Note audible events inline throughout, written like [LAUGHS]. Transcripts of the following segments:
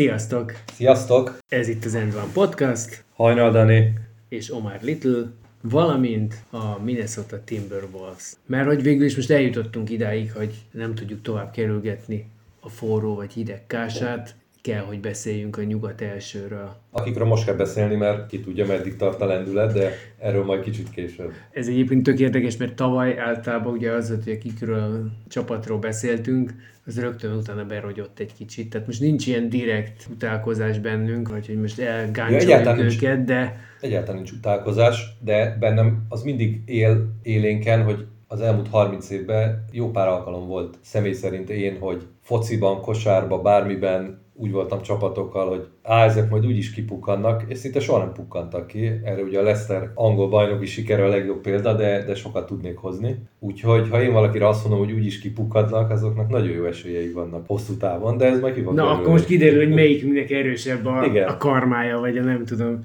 Sziasztok! Sziasztok! Ez itt az End One Podcast, Hajnal Dani. és Omar Little, valamint a Minnesota Timberwolves. Mert hogy végül is most eljutottunk idáig, hogy nem tudjuk tovább kerülgetni a forró vagy hideg kását, kell, hogy beszéljünk a nyugat elsőről. Akikről most kell beszélni, mert ki tudja, meddig tart a lendület, de erről majd kicsit később. Ez egyébként tök érdekes, mert tavaly általában ugye az volt, hogy akikről csapatról beszéltünk, az rögtön utána berogyott egy kicsit. Tehát most nincs ilyen direkt utálkozás bennünk, vagy hogy most Ja, elgáncsoljuk nincs. őket, de Egyáltalán nincs utálkozás, de bennem az mindig él élénken, hogy az elmúlt 30 évben jó pár alkalom volt személy szerint én, hogy fociban, kosárba, bármiben úgy voltam csapatokkal, hogy á, ezek majd úgyis kipukkannak, és szinte soha nem pukkantak ki. Erre ugye a Leicester angol bajnoki sikere a legjobb példa, de, de sokat tudnék hozni. Úgyhogy ha én valakire azt mondom, hogy úgyis kipukkadnak, azoknak nagyon jó esélyeik vannak hosszú távon, de ez majd ki fog Na, akkor most kiderül, hogy melyikünknek erősebb a, Igen. a karmája, vagy a nem tudom.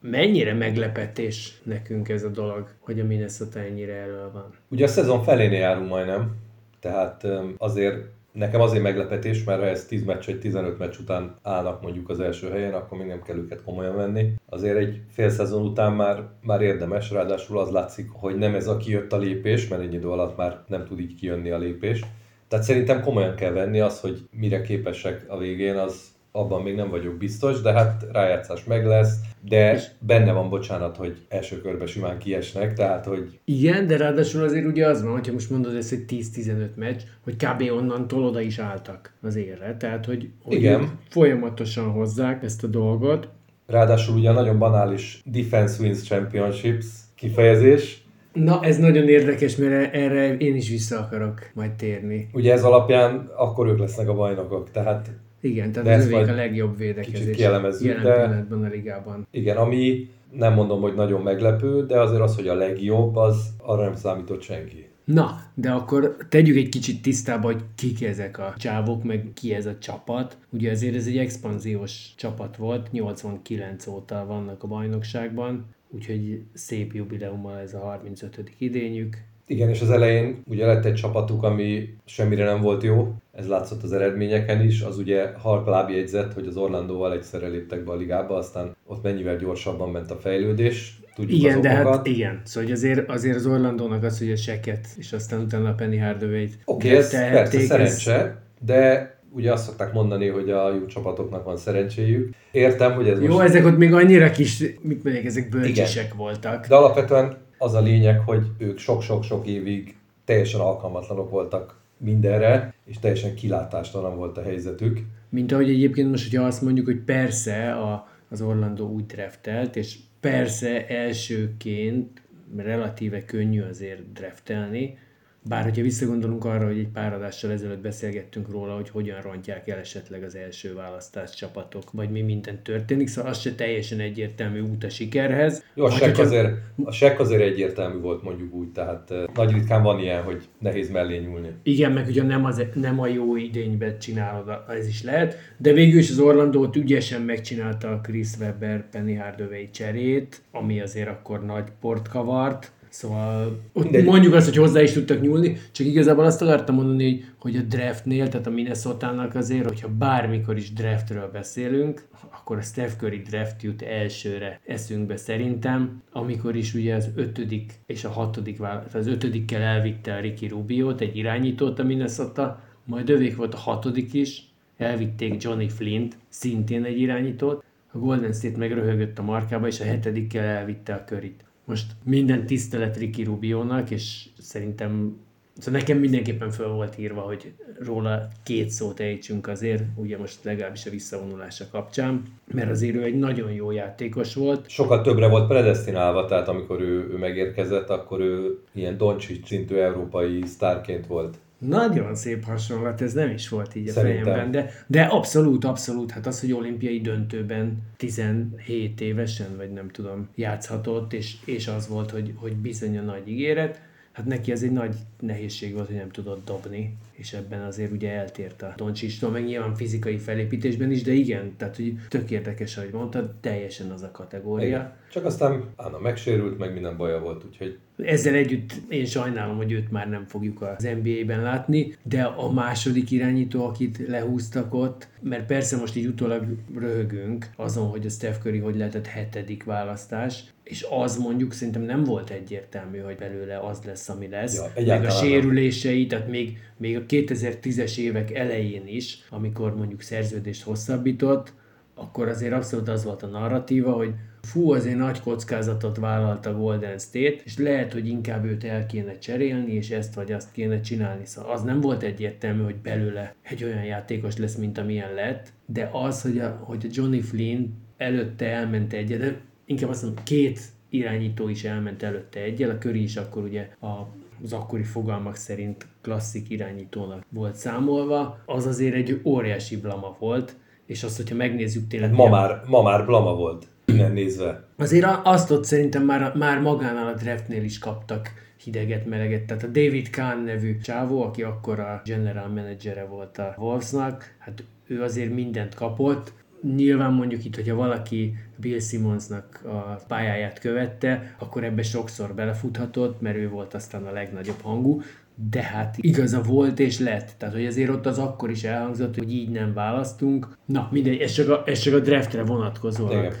Mennyire meglepetés nekünk ez a dolog, hogy a Minnesota ennyire elől van? Ugye a szezon felénél járunk majdnem, tehát azért nekem azért meglepetés, mert ha ez 10 meccs vagy 15 meccs után állnak mondjuk az első helyen, akkor még nem kell őket komolyan venni. Azért egy fél szezon után már, már érdemes, ráadásul az látszik, hogy nem ez a kijött a lépés, mert ennyi idő alatt már nem tud így kijönni a lépés. Tehát szerintem komolyan kell venni az, hogy mire képesek a végén, az abban még nem vagyok biztos, de hát rájátszás meg lesz, de benne van bocsánat, hogy első körbe simán kiesnek, tehát hogy Igen, de ráadásul azért ugye az van, hogyha most mondod ezt, hogy 10-15 meccs, hogy kb. onnantól oda is álltak az érre. Tehát, hogy, hogy Igen. folyamatosan hozzák ezt a dolgot. Ráadásul ugye a nagyon banális Defense Wins Championships kifejezés. Na, ez nagyon érdekes, mert erre én is vissza akarok majd térni. Ugye ez alapján akkor ők lesznek a bajnokok. Tehát Igen, tehát De övék majd a legjobb védekezés jelen de- pillanatban a ligában. igen, ami nem mondom, hogy nagyon meglepő, de azért az, hogy a legjobb, az arra nem számított senki. Na, de akkor tegyük egy kicsit tisztába, hogy kik ezek a csávok, meg ki ez a csapat. Ugye ezért ez egy expanziós csapat volt, 89 óta vannak a bajnokságban, úgyhogy szép jubileummal ez a 35. idényük. Igen, és az elején ugye lett egy csapatuk, ami semmire nem volt jó, ez látszott az eredményeken is, az ugye Hark lábjegyzett, hogy az Orlandóval egyszerre léptek be a ligába, aztán ott mennyivel gyorsabban ment a fejlődés, tudjuk Igen, az de hát igen. Szóval hogy azért, azért az Orlandónak az, hogy a seket, és aztán utána a Penny Hardaway-t Oké, okay, ez persze szerencse, de ugye azt szokták mondani, hogy a jó csapatoknak van szerencséjük. Értem, hogy ez Jó, most... ezek ott még annyira kis, mit mondják, ezek bölcsisek voltak. De alapvetően az a lényeg, hogy ők sok-sok-sok évig teljesen alkalmatlanok voltak mindenre, és teljesen kilátástalan volt a helyzetük. Mint ahogy egyébként most, hogyha azt mondjuk, hogy persze a, az Orlando úgy draftelt, és persze elsőként relatíve könnyű azért draftelni, bár hogyha visszagondolunk arra, hogy egy pár adással ezelőtt beszélgettünk róla, hogy hogyan rontják el esetleg az első választás csapatok, vagy mi minden történik, szóval az se teljesen egyértelmű út a sikerhez. Jó, a sekk azért, a sekk azért egyértelmű volt mondjuk úgy, tehát eh, nagy ritkán van ilyen, hogy nehéz mellé nyúlni. Igen, meg ugye nem, az, nem a jó idényben csinálod, ez is lehet, de végül is az Orlandó ott ügyesen megcsinálta a Chris Webber Penny Hardaway cserét, ami azért akkor nagy port kavart, Szóval ott Mindegy. mondjuk azt, hogy hozzá is tudtak nyúlni, csak igazából azt akartam mondani, hogy, a draftnél, tehát a minnesota azért, hogyha bármikor is draftről beszélünk, akkor a Steph Curry draft jut elsőre eszünkbe szerintem, amikor is ugye az ötödik és a hatodik, tehát az ötödikkel elvitte a Ricky Rubiot, egy irányítót a Minnesota, majd övék volt a hatodik is, elvitték Johnny Flint, szintén egy irányítót, a Golden State meg röhögött a markába, és a hetedikkel elvitte a körit. Most minden tisztelet Ricky Rubionak, és szerintem Szóval nekem mindenképpen föl volt írva, hogy róla két szót ejtsünk azért, ugye most legalábbis a visszavonulása kapcsán, mert azért ő egy nagyon jó játékos volt. Sokkal többre volt predestinálva, tehát amikor ő, ő megérkezett, akkor ő ilyen Doncsics szintű európai sztárként volt. Nagyon szép hasonlat, ez nem is volt így a Szerintem. fejemben, de, de abszolút, abszolút, hát az, hogy olimpiai döntőben 17 évesen, vagy nem tudom, játszhatott, és, és az volt, hogy, hogy bizony a nagy ígéret, hát neki ez egy nagy nehézség volt, hogy nem tudott dobni, és ebben azért ugye eltért a Doncsistól, meg nyilván fizikai felépítésben is, de igen, tehát hogy tök érdekes, ahogy mondtad, teljesen az a kategória. Igen. Csak aztán Anna megsérült, meg minden baja volt, úgyhogy Ezzel együtt én sajnálom, hogy őt már nem fogjuk az NBA-ben látni, de a második irányító, akit lehúztak ott, mert persze most így utólag röhögünk azon, hogy a Steph Curry hogy lehetett hetedik választás, és az mondjuk szerintem nem volt egyértelmű, hogy belőle az lesz, ami lesz. Ja, meg a sérülései, tehát még, még a 2010-es évek elején is, amikor mondjuk szerződést hosszabbított, akkor azért abszolút az volt a narratíva, hogy fú, azért nagy kockázatot vállalt a Golden State, és lehet, hogy inkább őt el kéne cserélni, és ezt vagy azt kéne csinálni. Szóval az nem volt egyértelmű, hogy belőle egy olyan játékos lesz, mint amilyen lett, de az, hogy a, hogy a Johnny Flynn előtte elment egyet, de inkább azt mondom, két irányító is elment előtte egyel, a Curry is akkor ugye a az akkori fogalmak szerint klasszik irányítónak volt számolva, az azért egy óriási blama volt, és azt, hogyha megnézzük tényleg... ma már, ma már blama volt, innen nézve. Azért azt ott szerintem már, már magánál a draftnél is kaptak hideget, meleget. Tehát a David Kahn nevű csávó, aki akkor a general managere volt a Wolvesnak, hát ő azért mindent kapott. Nyilván mondjuk itt, hogyha valaki Bill Simmonsnak a pályáját követte, akkor ebbe sokszor belefuthatott, mert ő volt aztán a legnagyobb hangú, de hát igaza volt és lett. Tehát, hogy azért ott az akkor is elhangzott, hogy így nem választunk. Na, mindegy, ez csak a, ez csak a draftre vonatkozólag.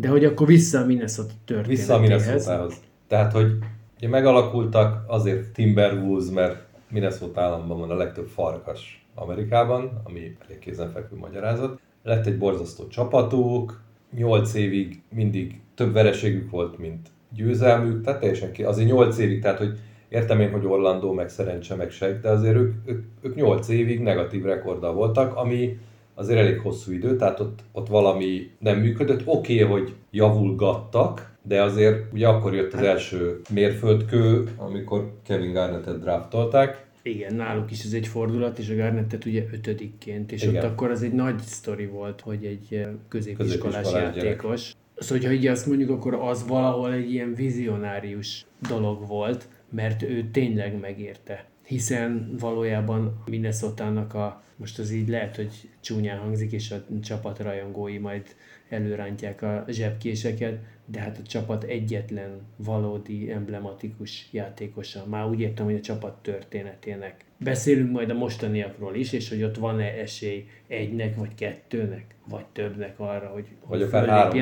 De hogy akkor vissza a Minnesota történetéhez. Vissza a Minnesota-hoz. Tehát, hogy ugye megalakultak azért Timberwolves, mert Minnesota államban van a legtöbb farkas Amerikában, ami elég kézenfekvő magyarázat. Lett egy borzasztó csapatuk, 8 évig mindig több vereségük volt, mint győzelmük, tehát teljesen ki, azért 8 évig, tehát hogy értem én, hogy Orlando, meg szerencse, meg seg, de azért ők, ők, ők 8 évig negatív rekorddal voltak, ami azért elég hosszú idő, tehát ott, ott valami nem működött. Oké, okay, hogy javulgattak, de azért ugye akkor jött az első mérföldkő, amikor Kevin Garnettet draftolták, Igen, náluk is ez egy fordulat, és a Garnettet ugye ötödikként, és Igen. ott akkor az egy nagy sztori volt, hogy egy eh, középiskolás Középiskolás játékos. Szóval, ha így azt mondjuk, akkor az valahol egy ilyen vizionárius dolog volt, mert ő tényleg megérte. Hiszen valójában Minnesota-nak a, most az így lehet, hogy csúnyán hangzik, és a csapat rajongói majd előrántják a zsebkéseket, de hát a csapat egyetlen valódi emblematikus játékosa. Már úgy értem, hogy a csapat történetének. Beszélünk majd a mostaniakról is, és hogy ott van-e esély egynek, vagy kettőnek, vagy többnek arra, hogy, hogy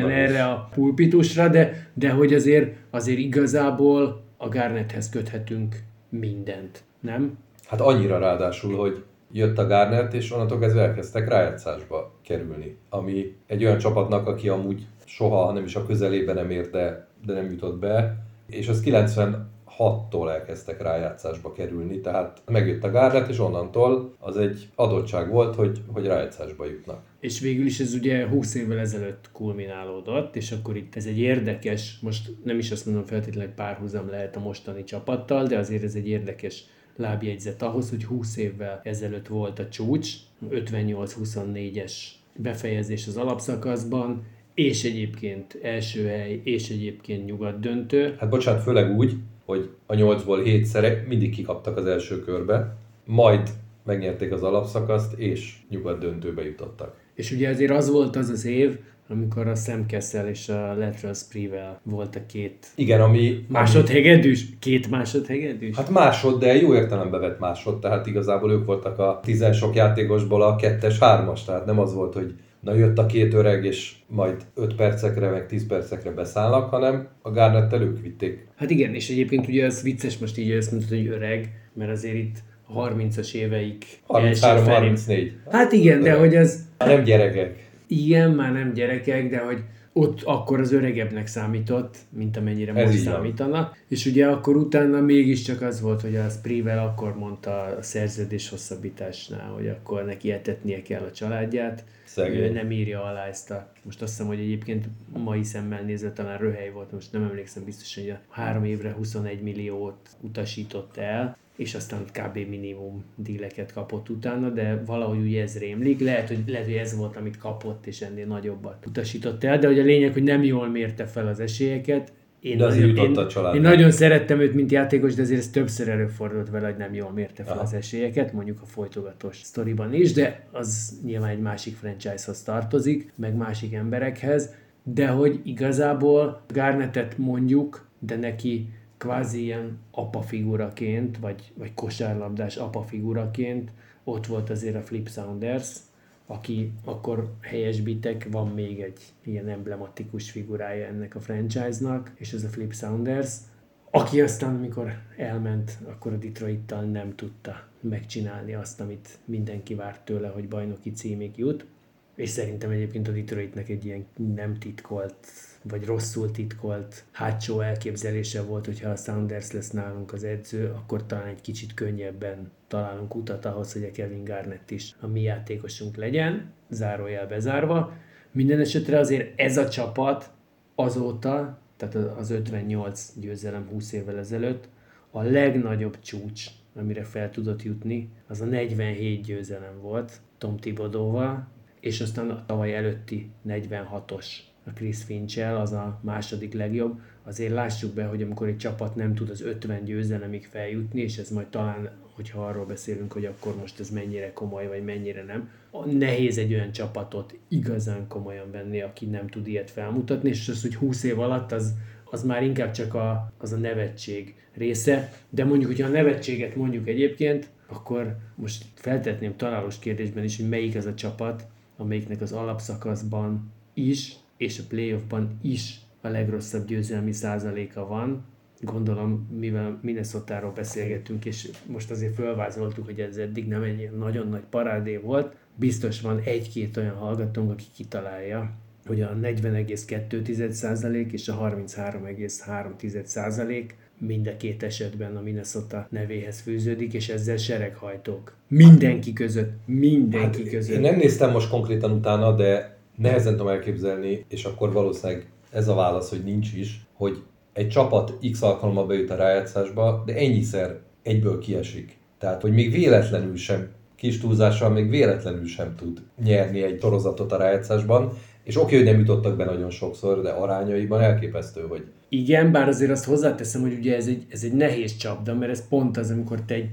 is. erre a pulpitusra, de, de hogy azért, azért igazából a Garnetthez köthetünk mindent, nem? Hát annyira ráadásul, hogy jött a Garnett, és onnantól kezdve elkezdtek rájátszásba kerülni. Ami egy olyan csapatnak, aki amúgy soha nem is a közelébe nem ért, de, de nem jutott be, és az 96-tól elkezdtek rájátszásba kerülni, tehát megjött a Garnett, és onnantól az egy adottság volt, hogy, hogy rájátszásba jutnak. És végül is ez ugye 20 évvel ezelőtt kulminálódott, és akkor itt ez egy érdekes, most nem is azt mondom feltétlenül, hogy párhuzam lehet a mostani csapattal, de azért ez egy érdekes lábjegyzet ahhoz, hogy 20 évvel ezelőtt volt a csúcs, 58-24-es befejezés az alapszakaszban, és egyébként első hely, és egyébként nyugat döntő. Hát bocsánat, főleg úgy, hogy a 8-ból 7 mindig kikaptak az első körbe, majd megnyerték az alapszakaszt, és nyugat döntőbe jutottak. És ugye azért az volt az az év, amikor a Sam Kessel és a Lateral Sprewell volt a két Igen, ami... másodhegedűs, két másodhegedűs. Hát másod, de jó értelembe vett másod, tehát igazából ők voltak a tizen sok játékosból a kettes, hármas, tehát nem az volt, hogy na jött a két öreg, és majd 5 percekre, meg 10 percekre beszállnak, hanem a Garnettel ők vitték. Hát igen, és egyébként ugye az vicces most így azt mondtad, hogy öreg, mert azért itt a 30-as éveik első felé- 33-34. Hát igen, de hogy az, Nem gyerekek. Igen, már nem gyerekek, de hogy ott akkor az öregebbnek számított, mint amennyire Ez most így van. számítana. És ugye akkor utána mégiscsak az volt, hogy a Spreewell akkor mondta a szerződés hosszabbításnál, hogy akkor neki etetnie kell a családját. Szegény. Ő nem írja alá ezt a... Most azt hiszem, hogy egyébként mai szemmel nézve talán röhely volt, most nem emlékszem biztosan, hogy a három évre 21 milliót utasított el, és aztán kb. minimum díleket kapott utána, de valahogy ugye ez rémlik. Lehet, hogy, lehet, hogy ez volt, amit kapott, és ennél nagyobbat utasított el, de hogy a lényeg, hogy nem jól mérte fel az esélyeket. Én, De nagyon, jutott én, a családnak. én nagyon szerettem őt, mint játékos, de azért ez többször előfordult vele, hogy nem jól mérte fel Aha. az esélyeket, mondjuk a folytogatós sztoriban is, de az nyilván egy másik franchise-hoz tartozik, meg másik emberekhez, de hogy igazából Garnettet mondjuk, de neki kvázi ilyen apafiguraként, vagy, vagy kosárlabdás apafiguraként ott volt azért a Flip Saunders, aki akkor helyesbitek, van még egy ilyen emblematikus figurája ennek a franchise-nak, és ez a Flip Saunders, aki aztán, amikor elment, akkor a Detroittal nem tudta megcsinálni azt, amit mindenki várt tőle, hogy bajnoki címig jut. És szerintem egyébként a Detroitnek egy ilyen nem titkolt, vagy rosszul titkolt hátsó elképzelése volt, hogyha a Sounders lesz nálunk az edző, akkor talán egy kicsit könnyebben találunk utat ahhoz, hogy a Kevin Garnett is a mi játékosunk legyen, zárójel bezárva. Minden esetre azért ez a csapat azóta, tehát az 58 győzelem 20 évvel ezelőtt, a legnagyobb csúcs, amire fel tudott jutni, az a 47 győzelem volt Tom Thibodeau-val, és aztán a tavaly előtti 46-os a Chris finch az a második legjobb. Azért lássuk be, hogy amikor egy csapat nem tud az 50 győzelemig feljutni, és ez majd talán, hogyha arról beszélünk, hogy akkor most ez mennyire komoly, vagy mennyire nem, nehéz egy olyan csapatot igazán komolyan venni, aki nem tud ilyet felmutatni, és az, hogy 20 év alatt az, az már inkább csak a, az a nevetség része, de mondjuk, hogyha a nevetséget mondjuk egyébként, akkor most feltetném találós kérdésben is, hogy melyik az a csapat, amelyiknek az alapszakaszban is, és a playoffban is a legrosszabb győzelmi százaléka van. Gondolom, mivel Minnesota-ról beszélgettünk, és most azért fölvázoltuk, hogy ez eddig nem egy nagyon nagy parádé volt, biztos van egy-két olyan hallgatónk, aki kitalálja, hogy a 40,2% és a 33,3% mind a két esetben a Minnesota nevéhez fűződik, és ezzel sereghajtók. Mindenki között, mindenki Hát, között. én nem néztem most konkrétan utána, de nehezen tudom elképzelni, és akkor valószínűleg ez a válasz, hogy nincs is, hogy egy csapat x alkalommal bejut a rájátszásba, de ennyiszer egyből kiesik. Tehát, hogy még véletlenül sem, kis túlzással még véletlenül sem tud nyerni egy torozatot a rájátszásban, és oké, hogy nem jutottak be nagyon sokszor, de arányaiban elképesztő, hogy Igen, bár azért azt hozzáteszem, hogy ugye ez egy, ez egy nehéz csapda, mert ez pont az, amikor te egy,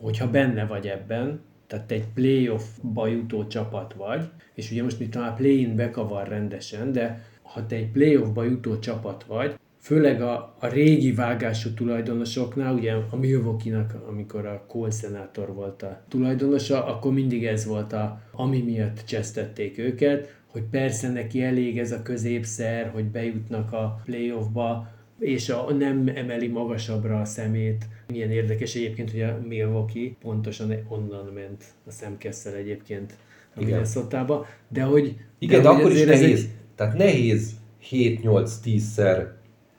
hogyha benne vagy ebben, tehát te egy playoffba jutó csapat vagy, és ugye most mi talán play-in bekavar rendesen, de ha te egy playoffba jutó csapat vagy, főleg a, a régi vágású tulajdonosoknál, ugye a Milwaukee-nak, amikor a Cole Senator volt a tulajdonosa, akkor mindig ez volt, a, ami miatt csesztették őket, hogy persze neki elég ez a középszer, hogy bejutnak a playoffba, és a, nem emeli magasabbra a szemét. Milyen érdekes egyébként, hogy a Milwaukee pontosan onnan ment a szemkesszel egyébként a minnesota de hogy... Igen, de, hogy akkor is nehéz. egy- Tehát nehéz 7-8-10-szer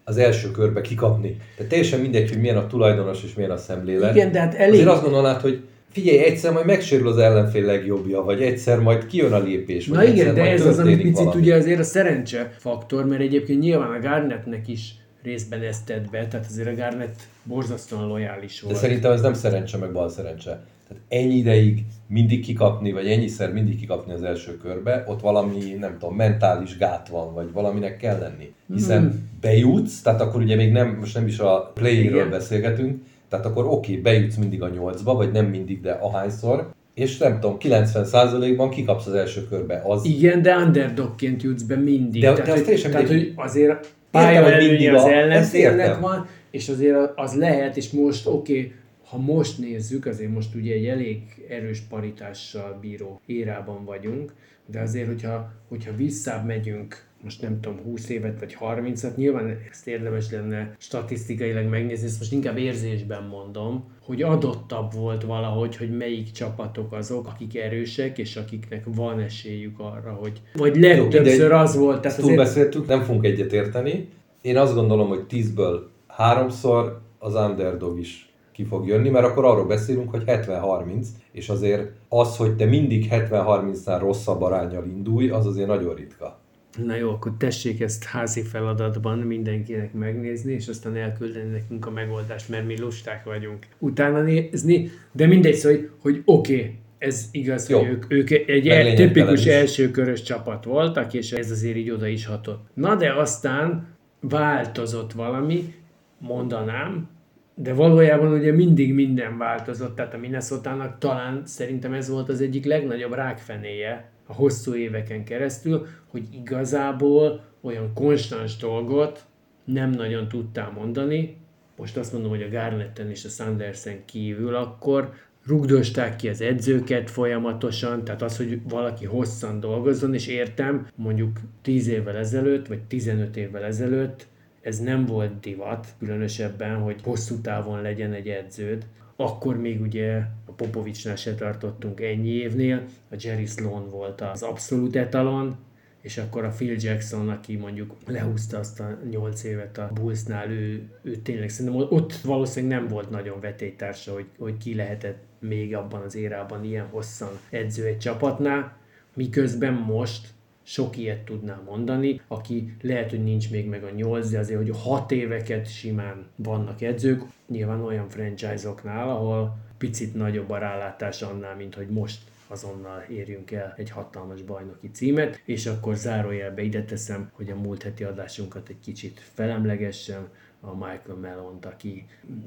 az első körbe kikapni. Tehát teljesen mindegy, hogy milyen a tulajdonos és milyen a szemlélet. Igen, de hát elég- Azért azt gondolnád, hogy figyelj, egyszer majd megsérül az ellenfél legjobbja, vagy egyszer majd kijön a lépés. Na igen, de ez az, ami picit valami. ugye azért a szerencse faktor, mert egyébként nyilván a Garnettnek is részben ezt tett be, tehát azért a Garnett borzasztóan lojális De volt. szerintem ez nem szerencse, meg bal szerencse. Tehát ennyi ideig mindig kikapni, vagy ennyiszer mindig kikapni az első körbe, ott valami, nem tudom, mentális gát van, vagy valaminek kell lenni. Hiszen Hmm. bejutsz, tehát akkor ugye még nem, most nem is a Igen. beszélgetünk, tehát akkor oké, okay, bejutsz mindig a nyolcba, vagy nem mindig, de ahányszor, és nem tudom, 90%-ban kikapsz az első körbe. Az, Igen, de underdogként jutsz be mindig. De- de tehát, az hogy, tehát, hogy azért pálya hogy mindig az ellenfélnek van, és azért az lehet, és most oké, okay, ha most nézzük, azért most ugye egy elég erős paritással bíró érában vagyunk, de azért, hogyha, hogyha visszább megyünk most nem tudom, 20 évet vagy 30-at, nyilván ezt érdemes lenne statisztikailag megnézni, ezt most inkább érzésben mondom, hogy adottabb volt valahogy, hogy melyik csapatok azok, akik erősek, és akiknek van esélyük arra, hogy... Vagy legtöbbször az volt. Tehát azért... beszéltük, nem fogunk egyetérteni. Én azt gondolom, hogy 10-ből háromszor az underdog is ki fog jönni, mert akkor arról beszélünk, hogy 70-30, és azért az, hogy te mindig 70-30-nál rosszabb arányjal indulj, az azért nagyon ritka. Na jó, akkor tessék ezt házi feladatban mindenkinek megnézni, és aztán elküldeni nekünk a megoldást, mert mi lusták vagyunk utána nézni, de mindegy szó, hogy, hogy oké, okay, ez igaz, Jó. hogy ők, ők egy el, tipikus elsőkörös csapat voltak, és ez azért így oda is hatott. Na de aztán változott valami, mondanám, de valójában ugye mindig minden változott, tehát a minnesota talán szerintem ez volt az egyik legnagyobb rákfenéje a hosszú éveken keresztül, hogy igazából olyan konstans dolgot nem nagyon tudtál mondani. Most azt mondom, hogy a Garnetten és a Sandersen kívül akkor rugdosták ki az edzőket folyamatosan, tehát az, hogy valaki hosszan dolgozzon, és értem, mondjuk 10 évvel ezelőtt, vagy 15 évvel ezelőtt ez nem volt divat, különösebben, hogy hosszú távon legyen egy edződ. Akkor még ugye a Popovicsnál se tartottunk ennyi évnél, a Jerry Sloan volt az abszolút etalon, és akkor a Phil Jackson, aki mondjuk lehúzta azt a nyolc évet a Bullsnál, ő, ő tényleg szerintem ott valószínűleg nem volt nagyon vetélytársa, hogy, hogy ki lehetett még abban az érában ilyen hosszan edző egy csapatnál, miközben most sok ilyet tudnám mondani, aki lehet, hogy nincs még meg a nyolc, de azért, hogy hat éveket simán vannak edzők, nyilván olyan franchise-oknál, ahol picit nagyobb a rálátás annál, mint hogy most azonnal érjünk el egy hatalmas bajnoki címet, és akkor zárójelbe ide teszem, hogy a múlt heti adásunkat egy kicsit felemlegessem, a Michael Mellont, aki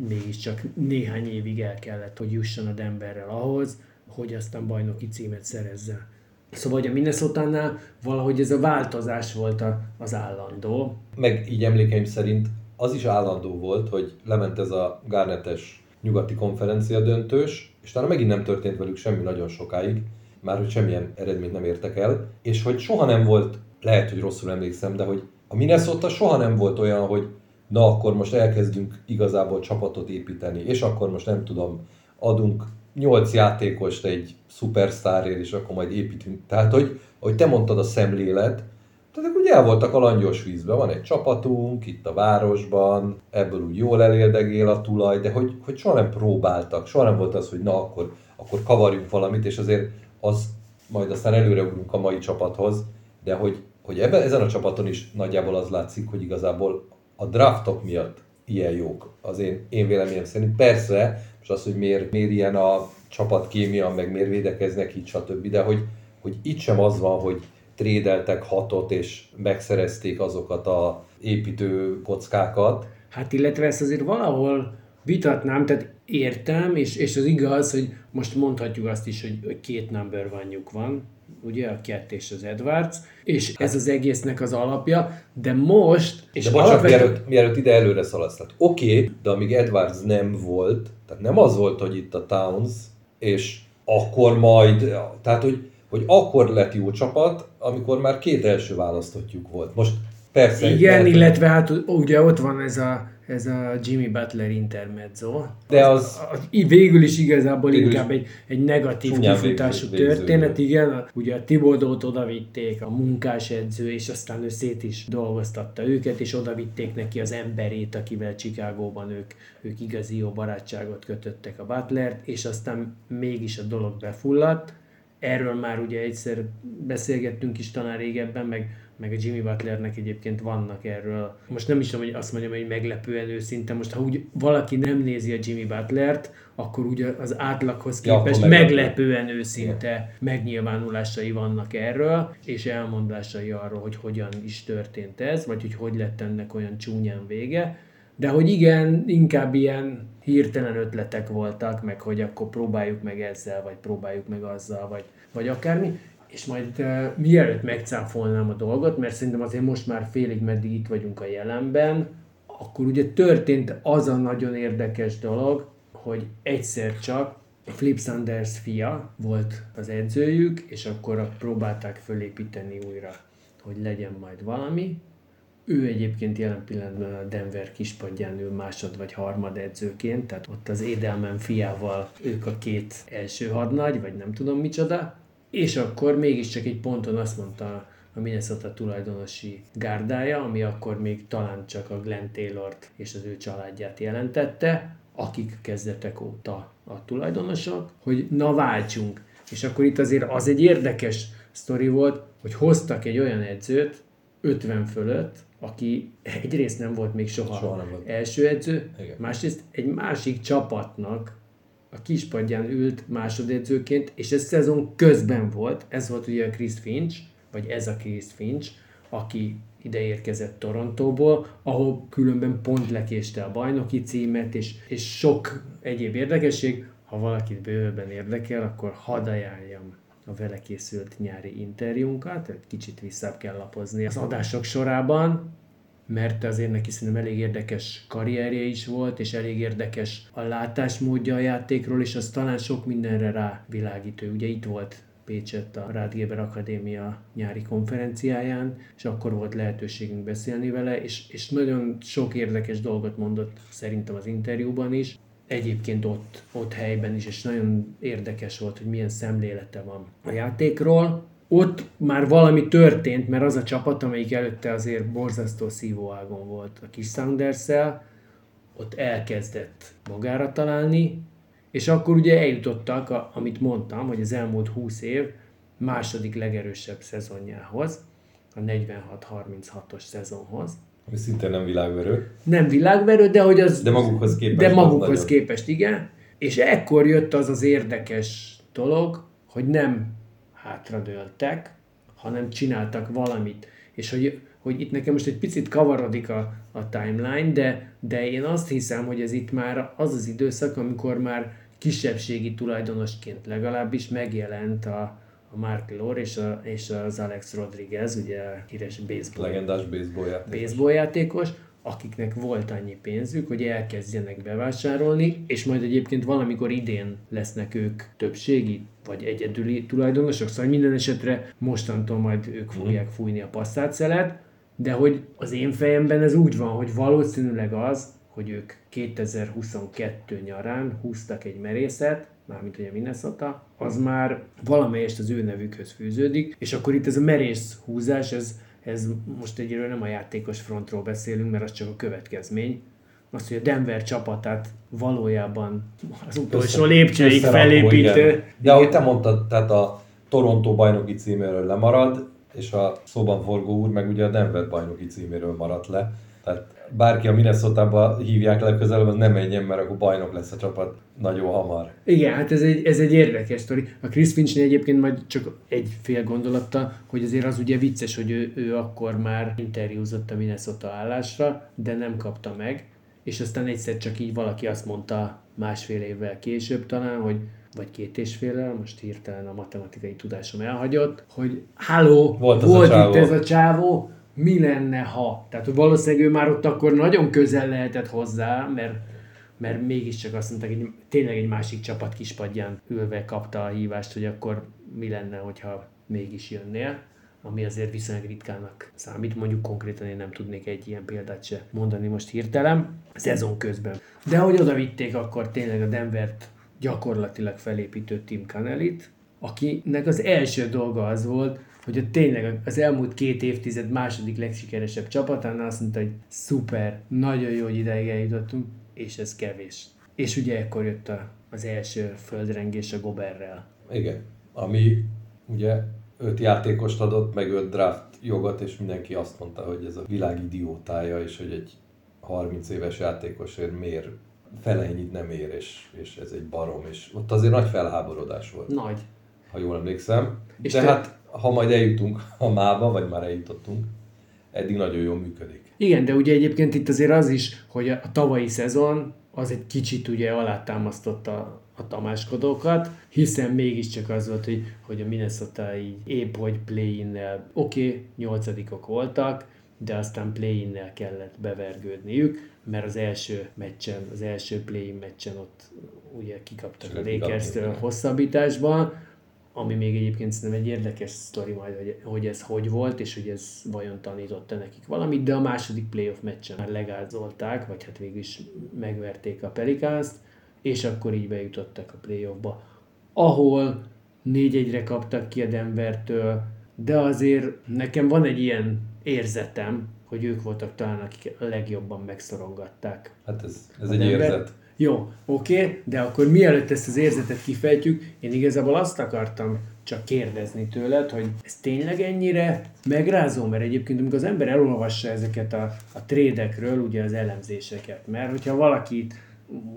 mégiscsak néhány évig el kellett, hogy jusson a Denverrel ahhoz, hogy aztán bajnoki címet szerezze. Szóval, hogy a minnesota valahogy ez a változás volt a, az állandó. Meg így emlékeim szerint az is állandó volt, hogy lement ez a Garnetes nyugati konferencia döntős, és talán megint nem történt velük semmi nagyon sokáig, már hogy semmilyen eredményt nem értek el, és hogy soha nem volt, lehet, hogy rosszul emlékszem, de hogy a Minnesota soha nem volt olyan, hogy na akkor most elkezdünk igazából csapatot építeni, és akkor most nem tudom, adunk nyolc játékost egy szupersztárért, és akkor majd építünk. Tehát, hogy, hogy te mondtad a szemlélet, tehát ugye el voltak a langyos vízben, van egy csapatunk itt a városban, ebből úgy jól elérdegél a tulaj, de hogy, hogy soha nem próbáltak, soha nem volt az, hogy na akkor, akkor kavarjunk valamit, és azért az majd aztán előreugrunk a mai csapathoz, de hogy, hogy ebben, ezen a csapaton is nagyjából az látszik, hogy igazából a draftok miatt ilyen jók, az én, én véleményem szerint. Persze, és az, hogy miért, miért ilyen a csapatkémia, meg miért védekeznek így, stb. De hogy, hogy itt sem az van, hogy trédeltek hatot, és megszerezték azokat a építő kockákat. Hát illetve ezt azért valahol vitatnám, tehát értem, és, és az igaz, hogy most mondhatjuk azt is, hogy két number van, ugye a Kett és az Edwards, és ez az egésznek az alapja, de most... És de bocsánat, alapvető... mielőtt, mielőtt ide előre szaladsz, oké, okay, de amíg Edwards nem volt, tehát nem az volt, hogy itt a Towns, és akkor majd, tehát hogy, hogy akkor lett jó csapat, amikor már két első választottjuk volt. Most persze... Igen, lehet, illetve hát ugye ott van ez a ez a Jimmy Butler intermezzo. De az... az, az végül is igazából végül inkább egy, egy negatív kifutású történet, igen. Ugye a Tibodót odavitték, a munkás edző, és aztán ő szét is dolgoztatta őket, és odavitték neki az emberét, akivel Csikágóban ők, ők igazi jó barátságot kötöttek a Butlert, és aztán mégis a dolog befulladt. Erről már ugye egyszer beszélgettünk is talán régebben, meg meg a Jimmy Butlernek egyébként vannak erről. Most nem is tudom, hogy azt mondjam, hogy meglepően őszinte. Most ha úgy valaki nem nézi a Jimmy Butlert, akkor úgy az átlaghoz képest ja, meglepően őszinte ja. megnyilvánulásai vannak erről, és elmondásai arról, hogy hogyan is történt ez, vagy hogy hogy lett ennek olyan csúnyán vége. De hogy igen, inkább ilyen hirtelen ötletek voltak, meg hogy akkor próbáljuk meg ezzel, vagy próbáljuk meg azzal, vagy, vagy akármi és majd uh, mielőtt megcáfolnám a dolgot, mert szerintem azért most már félig meddig itt vagyunk a jelenben, akkor ugye történt az a nagyon érdekes dolog, hogy egyszer csak Flip Sanders fia volt az edzőjük, és akkor próbálták fölépíteni újra hogy legyen majd valami. Ő egyébként jelen pillanatban a Denver kispadján ül másod vagy harmad edzőként, tehát ott az Édelmen fiával ők a két első hadnagy, vagy nem tudom micsoda. És akkor mégiscsak egy ponton azt mondta a Minnesota tulajdonosi gárdája, ami akkor még talán csak a Glenn Taylort és az ő családját jelentette, akik kezdetek óta a tulajdonosok, hogy na váltsunk. És akkor itt azért az egy érdekes sztori volt, hogy hoztak egy olyan edzőt, 50 fölött, aki egyrészt nem volt még soha, Soha nem volt. első edző, Igen. másrészt egy másik csapatnak a kispadján ült másodedzőként, és ez szezon közben volt, ez volt ugye a Chris Finch, vagy ez a Chris Finch, aki ide érkezett Torontóból, ahol különben pont lekéste a bajnoki címet, és, és sok egyéb érdekesség. Ha valakit bővebben érdekel, akkor hadd ajánljam a vele készült nyári interjúnkat, egy kicsit visszább kell lapozni az adások sorában, mert azért neki szerintem elég érdekes karrierje is volt, és elég érdekes a látásmódja a játékról, és az talán sok mindenre rá világítő. Ugye itt volt Pécsett a Rádgéber Akadémia nyári konferenciáján, és akkor volt lehetőségünk beszélni vele, és, és nagyon sok érdekes dolgot mondott szerintem az interjúban is, egyébként ott, ott helyben is, és nagyon érdekes volt, hogy milyen szemlélete van a játékról. Ott már valami történt, mert az a csapat, amelyik előtte azért borzasztó szívóágon volt a kis sounders ott elkezdett magára találni, és akkor ugye eljutottak, a, amit mondtam, hogy az elmúlt 20 év második legerősebb szezonjához, a 46-36-os szezonhoz. Ami szintén nem világverő. Nem világverő, de hogy az... De magukhoz képest De magukhoz nagyon. képest, igen. És ekkor jött az az érdekes dolog, hogy nem hátradőltek, hanem csináltak valamit. És hogy, hogy itt nekem most egy picit kavarodik a, a timeline, de, de én azt hiszem, hogy ez itt már az az időszak, amikor már kisebbségi tulajdonosként legalábbis megjelent a, a Mark Lore és, a, és az Alex Rodriguez, ugye a híres baseball Legendás baseball játék. baseball játékos, akiknek volt annyi pénzük, hogy elkezdjenek bevásárolni, és majd egyébként valamikor idén lesznek ők többségi vagy egyedüli tulajdonosok, szóval minden esetre mostantól majd ők fogják fújni a passzát de hogy az én fejemben ez úgy van, hogy valószínűleg az, hogy ők 2022 nyarán húztak egy merészet, mármint ugye Minnesota, az már valamelyest az ő nevükhöz fűződik, és akkor itt ez a merész húzás, ez, ez most egyről nem a játékos frontról beszélünk, mert az csak a következmény, az, hogy a Denver csapatát valójában az utolsó lépcsőig felépítő. igen. De ahogy te mondtad, tehát a Toronto bajnoki címéről lemarad, és a szóban forgó úr meg ugye a Denver bajnoki címéről maradt le. Tehát bárki a Minnesota-ba hívják legközelebb, az nem menjen, mert akkor bajnok lesz a csapat nagyon hamar. Igen, hát ez egy, ez egy érdekes sztori. A Chris Finchnél egyébként majd csak egy fél gondolatta, hogy azért az ugye vicces, hogy ő, ő akkor már interjúzott a Minnesota állásra, de nem kapta meg, és aztán egyszer csak így valaki azt mondta másfél évvel később talán, hogy vagy két és fél, most hirtelen a matematikai tudásom elhagyott, hogy halló, Volt volt a itt csávó. ez a csávó, mi lenne ha? Tehát valószínűleg ő már ott akkor nagyon közel lehetett hozzá, mert mert mégiscsak azt mondták, hogy tényleg egy másik csapat kispadján ülve kapta a hívást, hogy akkor mi lenne, hogyha mégis jönnél ami azért viszonylag ritkának számít, mondjuk konkrétan én nem tudnék egy ilyen példát se mondani most hirtelen, szezon közben. De hogy oda vitték akkor tényleg a Denvert gyakorlatilag felépítő Tim Cannelit, akinek az első dolga az volt, hogy a tényleg az elmúlt két évtized második legsikeresebb csapatánál azt mondta, hogy szuper, nagyon jó, hogy ideig eljutottunk, és ez kevés. És ugye ekkor jött a, az első földrengés a Goberrel. Igen. Ami ugye öt játékost adott, meg öt draft jogot, és mindenki azt mondta, hogy ez a világ idiótája, és hogy egy 30 éves játékosért miért fele ennyit nem ér, és, és ez egy barom, és ott azért nagy felháborodás volt, Nagy. ha jól emlékszem. És De te- hát, ha majd eljutunk a mába, vagy már eljutottunk, eddig nagyon jól működik. Igen, de ugye egyébként itt azért az is, hogy a tavalyi szezon az egy kicsit ugye alátámasztotta a tamáskodókat, hiszen mégiscsak az volt, hogy, hogy a Minnesota így épp hogy play-innel, oké, okay, nyolcadikok voltak, de aztán play-innel kellett bevergődniük, mert az első meccsen, az első play-in meccsen ott ugye kikaptak a Lakers-től kikapni, igen. hosszabbításban, ami még egyébként szerintem egy érdekes sztori majd, hogy, hogy ez hogy volt, és hogy ez vajon tanította nekik valamit, de a második playoff meccsen már legázolták, vagy hát végül is megverték a Pelicans-t, és akkor így bejutottak a playoffba, ahol 4-1-re kaptak ki a Denvertől, de azért nekem van egy ilyen érzetem, hogy ők voltak talán, akik legjobban megszorongatták. Hát ez, ez egy Denver. érzet. Jó, oké, de akkor mielőtt ezt az érzetet kifejtjük, én igazából azt akartam csak kérdezni tőled, hogy ez tényleg ennyire megrázó, mert egyébként amikor az ember elolvassa ezeket a, a trédekről, ugye az elemzéseket, mert hogyha valakit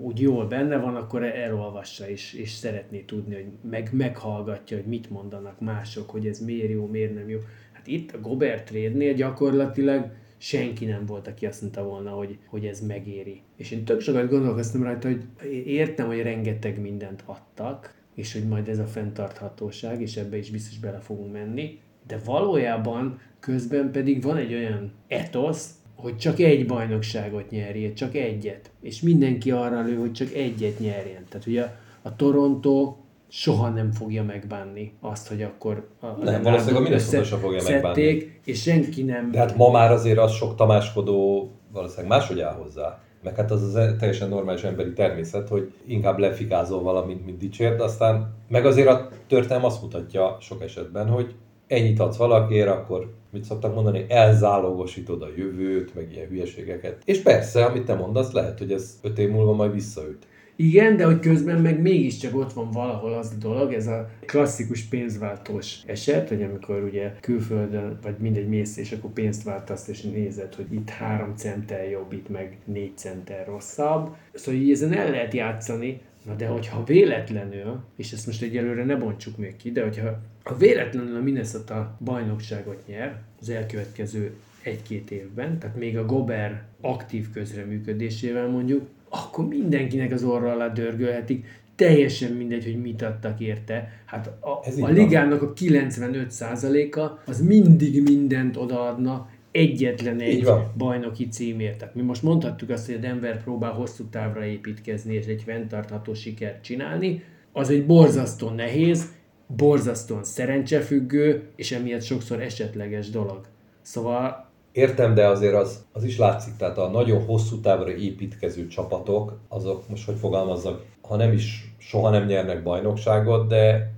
úgy jól benne van, akkor elolvassa és, és szeretné tudni, hogy meg, meghallgatja, hogy mit mondanak mások, hogy ez miért jó, miért nem jó. Hát itt a Gobert trade gyakorlatilag senki nem volt, aki azt mondta volna, hogy, hogy ez megéri. És én tök sokat gondolkoztam rajta, hogy értem, hogy rengeteg mindent adtak, és hogy majd ez a fenntarthatóság, és ebbe is biztos bele fogunk menni, de valójában közben pedig van egy olyan etosz, hogy csak egy bajnokságot nyerje, csak egyet. És mindenki arra lő, hogy csak egyet nyerjen. Tehát ugye a, a Toronto soha nem fogja megbánni azt, hogy akkor a Nem, valószínűleg a Minnesota sem fogja megbánni. és senki nem... De hát ma már azért az sok tamáskodó valószínűleg máshogy áll hozzá. Meg hát az az teljesen normális emberi természet, hogy inkább lefikázol valamit, mint dicsérd, aztán meg azért a történelem azt mutatja sok esetben, hogy ennyit adsz valakiért, akkor mit szoktak mondani, elzálogosítod a jövőt, meg ilyen hülyeségeket. És persze, amit te mondasz, lehet, hogy ez öt év múlva majd visszaüt. Igen, de hogy közben meg mégiscsak ott van valahol az a dolog, ez a klasszikus pénzváltós eset, hogy amikor ugye külföldön, vagy mindegy mész, és akkor pénzt váltasz, és nézed, hogy itt három centel jobb, itt meg négy centel rosszabb. Szóval így ezen el lehet játszani, Na de hogyha véletlenül, és ezt most egyelőre ne bontsuk még ki, de hogyha ha véletlenül a Minnesota bajnokságot nyer az elkövetkező egy-két évben, tehát még a Gober aktív közreműködésével mondjuk, akkor mindenkinek az orra alá dörgölhetik, teljesen mindegy, hogy mit adtak érte. Hát a, a ligának a 95%-a az mindig mindent odaadna, egyetlen egy bajnoki címért. Tehát mi most mondhattuk azt, hogy a Denver próbál hosszú távra építkezni és egy fenntartható sikert csinálni, az egy borzasztó nehéz, borzasztóan szerencsefüggő, és emiatt sokszor esetleges dolog. Szóval Értem, de azért az, az is látszik, tehát a nagyon hosszú távra építkező csapatok, azok most hogy fogalmazzak, ha nem is soha nem nyernek bajnokságot, de,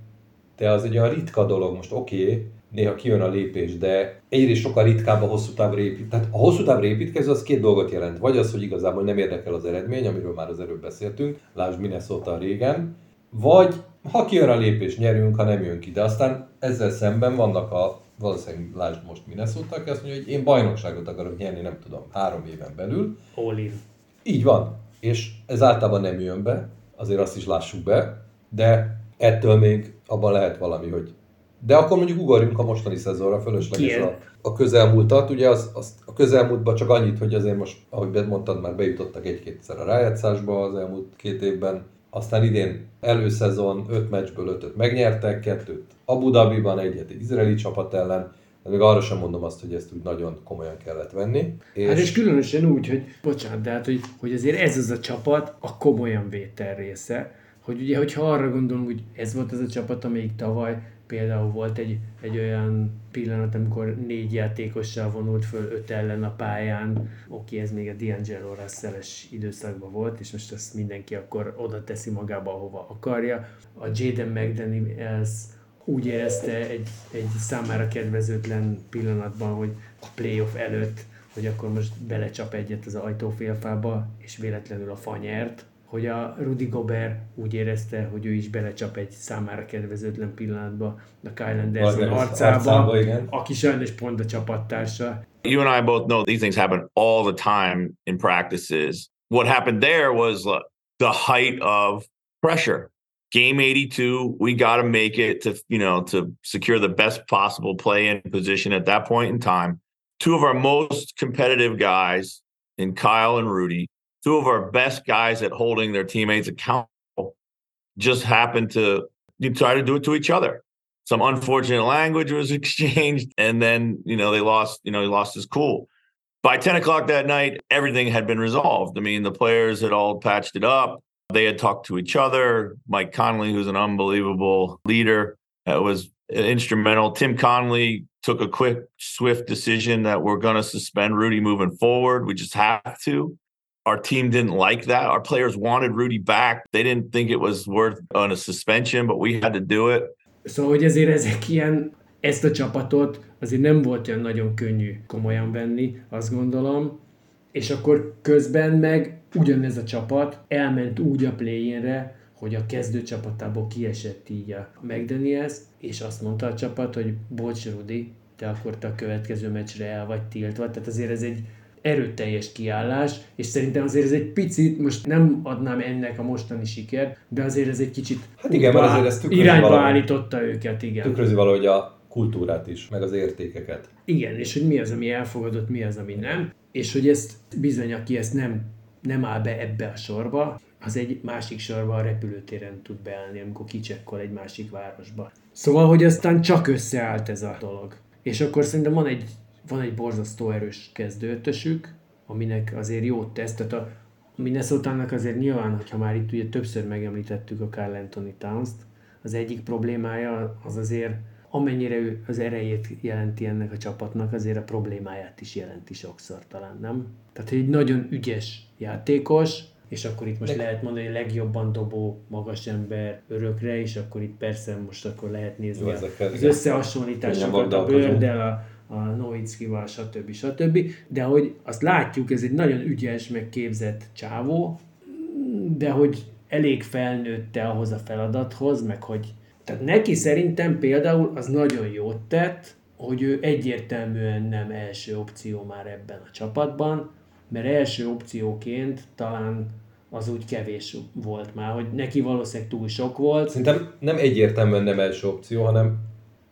de az egy olyan ritka dolog, most oké, okay, néha kijön a lépés, de egyrészt sokkal ritkább a hosszú távra épít. Tehát a hosszú távra építkező az két dolgot jelent. Vagy az, hogy igazából nem érdekel az eredmény, amiről már az előbb beszéltünk, lásd Minnesota régen, vagy ha kijön a lépés, nyerünk, ha nem jön ki. De aztán ezzel szemben vannak a valószínűleg lásd most Minnesota, aki azt mondja, hogy én bajnokságot akarok nyerni, nem tudom, három éven belül. All in. Így van. És ez általában nem jön be, azért azt is lássuk be, de ettől még abban lehet valami, hogy de akkor mondjuk ugorjunk a mostani szezonra, fölösleges a, a közelmúltat. Ugye az, az, a közelmúltban csak annyit, hogy azért most, ahogy mondtad, már bejutottak egy-kétszer a rájátszásba az elmúlt két évben. Aztán idén előszezon 5 meccsből 5 megnyertek, kettőt Abu Dhabiban, egyet egy izraeli csapat ellen. De még arra sem mondom azt, hogy ezt úgy nagyon komolyan kellett venni. És... Hát és különösen úgy, hogy, bocsánat, de hát, hogy, hogy azért ez az a csapat a komolyan vétel része, hogy ugye, hogyha arra gondolunk, hogy ez volt az a csapat, amelyik tavaly például volt egy, egy olyan pillanat, amikor négy játékossal vonult föl öt ellen a pályán. Oké, ez még a D'Angelo russell időszakban volt, és most azt mindenki akkor oda teszi magába, ahova akarja. A Jaden McDaniels úgy érezte egy, egy számára kedvezőtlen pillanatban, hogy a playoff előtt, hogy akkor most belecsap egyet az ajtófélfába, és véletlenül a fanyert, hogy a Rudy Gobert úgy érezte, hogy ő is belecsap egy számára kedvezőtlen pillanatba a Kyle Anderson arcába, arcába aki sajnos pont a csapattársa. You and I both know these things happen all the time in practices. What happened there was uh, the height of pressure. Game 82, we got to make it to, you know, to secure the best possible play in position at that point in time. Two of our most competitive guys in Kyle and Rudy two of our best guys at holding their teammates accountable just happened to try to do it to each other. Some unfortunate language was [LAUGHS] exchanged, and then you know they lost. You know he lost his cool. By ten o'clock that night, everything had been resolved. I mean, the players had all patched it up. They had talked to each other. Mike Connolly, who's an unbelievable leader, That was uh, instrumental. Tim Connolly took a quick, swift decision that we're going to suspend Rudy moving forward. We just have to. Our team didn't like that. Our players wanted Rudy back. They didn't think it was worth on a suspension, but we had to do it. Szóval, hogy ezért ezek ilyen, ezt a csapatot azért nem volt olyan nagyon könnyű komolyan venni, azt gondolom. És akkor közben meg ugyanez a csapat elment úgy a play hogy a kezdő csapatából kiesett így a McDaniels, és azt mondta a csapat, hogy bocs Rudi, te akkor te a következő meccsre el vagy tiltva. Tehát azért ez egy erőteljes kiállás, és szerintem azért ez egy picit, most nem adnám ennek a mostani siker, de azért ez egy kicsit hát igen, mert azért ez irányba valahogy, állította őket, igen. Tükrözi valahogy a kultúrát is, meg az értékeket. Igen, és hogy mi az, ami elfogadott, mi az, ami nem, és hogy ezt bizony, aki ezt nem, nem áll be ebbe a sorba, az egy másik sorba a repülőtéren tud beállni, amikor kicsekkol egy másik városba. Szóval, hogy aztán csak összeállt ez a dolog. És akkor szerintem van egy, van egy borzasztó erős kezdőtösük, aminek azért jót tesz. Tehát a minnesota azért nyilván, hogyha már itt ugye többször megemlítettük a Carl Anthony Towns-t, az egyik problémája az azért, amennyire ő az erejét jelenti ennek a csapatnak, azért a problémáját is jelenti sokszor talán, nem? Tehát egy nagyon ügyes játékos, és akkor itt most De... lehet mondani, hogy legjobban dobó magas ember örökre, és akkor itt persze most akkor lehet nézni Jó, ezeket, az összehasonlításokat a Bördel, a, a Noickival, stb. stb. De hogy azt látjuk, ez egy nagyon ügyes, meg képzett csávó, de hogy elég felnőtte ahhoz a feladathoz, meg hogy tehát neki szerintem például az nagyon jót tett, hogy ő egyértelműen nem első opció már ebben a csapatban, mert első opcióként talán az úgy kevés volt már, hogy neki valószínűleg túl sok volt. Szerintem nem egyértelműen nem első opció, hanem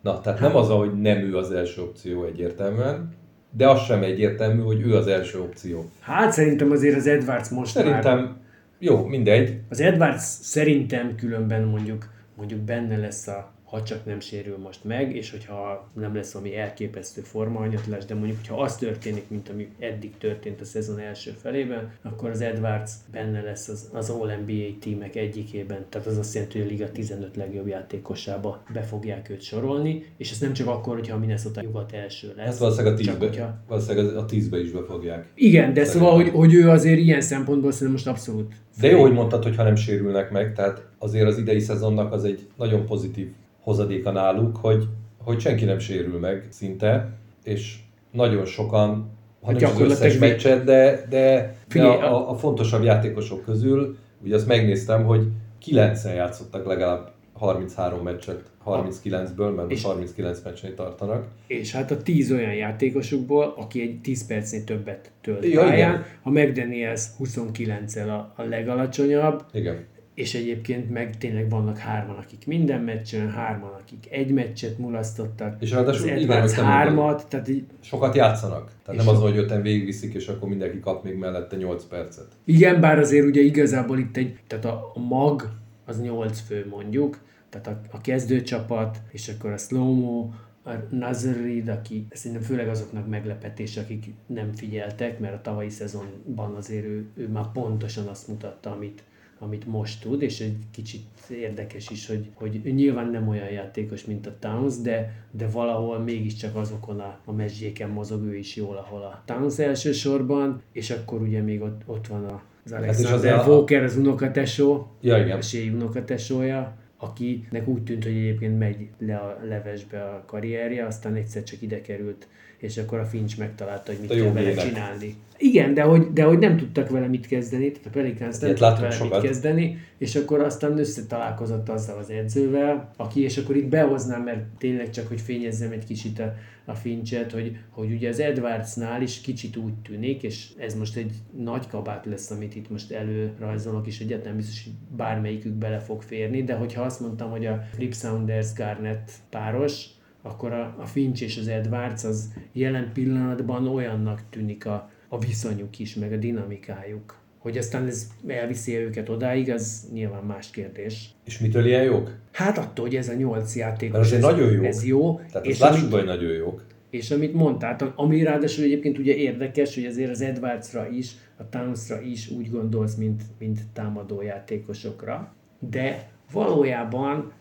na, tehát nem az, hogy nem ő az első opció egyértelműen, de az sem egyértelmű, hogy ő az első opció. Hát szerintem azért az Edwards most Szerintem, már... jó, mindegy. Az Edwards szerintem különben mondjuk, mondjuk benne lesz a ha csak nem sérül most meg, és hogyha nem lesz valami elképesztő formahanyatlás, de mondjuk, hogyha az történik, mint ami eddig történt a szezon első felében, akkor az Edwards benne lesz az, az All-NBA tímek egyikében, tehát az azt jelenti, hogy a liga 15 legjobb játékosába be fogják őt sorolni, és ez nem csak akkor, hogyha a Minnesota nyugat első lesz. Hát valószínűleg a tízbe, hogyha... valószínűleg a tízbe is be fogják. Igen, de szóval, hogy, hogy ő azért ilyen szempontból szerintem most abszolút de jó, hogy mondtad, hogy ha nem sérülnek meg, tehát azért az idei szezonnak az egy nagyon pozitív hozadéka náluk, hogy, hogy senki nem sérül meg szinte, és nagyon sokan, ha nem az összes meccset, de, de, de a, a, fontosabb játékosok közül, ugye azt megnéztem, hogy 9 játszottak legalább 33 meccset 39-ből, mert és, 39 meccset tartanak. És hát a 10 olyan játékosukból, aki egy 10 percnél többet tölt ja, pályán, igen. a McDaniels 29-el a, a legalacsonyabb, igen és egyébként meg tényleg vannak hárman, akik minden meccsen, hárman, akik egy meccset mulasztottak. És ráadásul az igen, hármat, tehát így... Sokat játszanak. Tehát nem az, hogy öten végigviszik, és akkor mindenki kap még mellette 8 percet. Igen, bár azért ugye igazából itt egy, tehát a, a mag az 8 fő mondjuk, tehát a, a kezdőcsapat, és akkor a slow a Nazrid, aki szerintem főleg azoknak meglepetés, akik nem figyeltek, mert a tavalyi szezonban azért ő, ő már pontosan azt mutatta, amit, amit most tud, és egy kicsit érdekes is, hogy, hogy nyilván nem olyan játékos, mint a Towns, de, de valahol mégiscsak azokon a, a mezséken mozog ő is jól, ahol a Towns elsősorban, és akkor ugye még ott, ott van a, az hát Alexander hát Walker, az unokatesó, ja, igen. a unokatesója, akinek úgy tűnt, hogy egyébként megy le a levesbe a karrierje, aztán egyszer csak ide került és akkor a Finch megtalálta, hogy mit kell vele csinálni. Igen, de hogy, de hogy nem tudtak vele mit kezdeni, tehát a Pelicans nem tudtak vele sokat. mit kezdeni, és akkor aztán összetalálkozott azzal az edzővel, aki, és akkor itt behoznám, mert tényleg csak, hogy fényezzem egy kicsit a, a Finchet, hogy, hogy ugye az Edwardsnál is kicsit úgy tűnik, és ez most egy nagy kabát lesz, amit itt most előrajzolok, és egyáltalán biztos, hogy bármelyikük bele fog férni, de hogyha azt mondtam, hogy a Flip Sounders Garnett páros, akkor a, a Finch és az Edwards az jelen pillanatban olyannak tűnik a, a viszonyuk is, meg a dinamikájuk. Hogy aztán ez elviszi őket odáig, az nyilván más kérdés. És mitől ilyen jók? Hát attól, hogy ez a nyolc játékos, ez, nagyon jó. ez jó. Tehát és lássuk, hogy nagyon jók. És amit mondtál, ami ráadásul egyébként ugye érdekes, hogy azért az Edwardsra is, a Townsra is úgy gondolsz, mint, mint támadó játékosokra, de valójában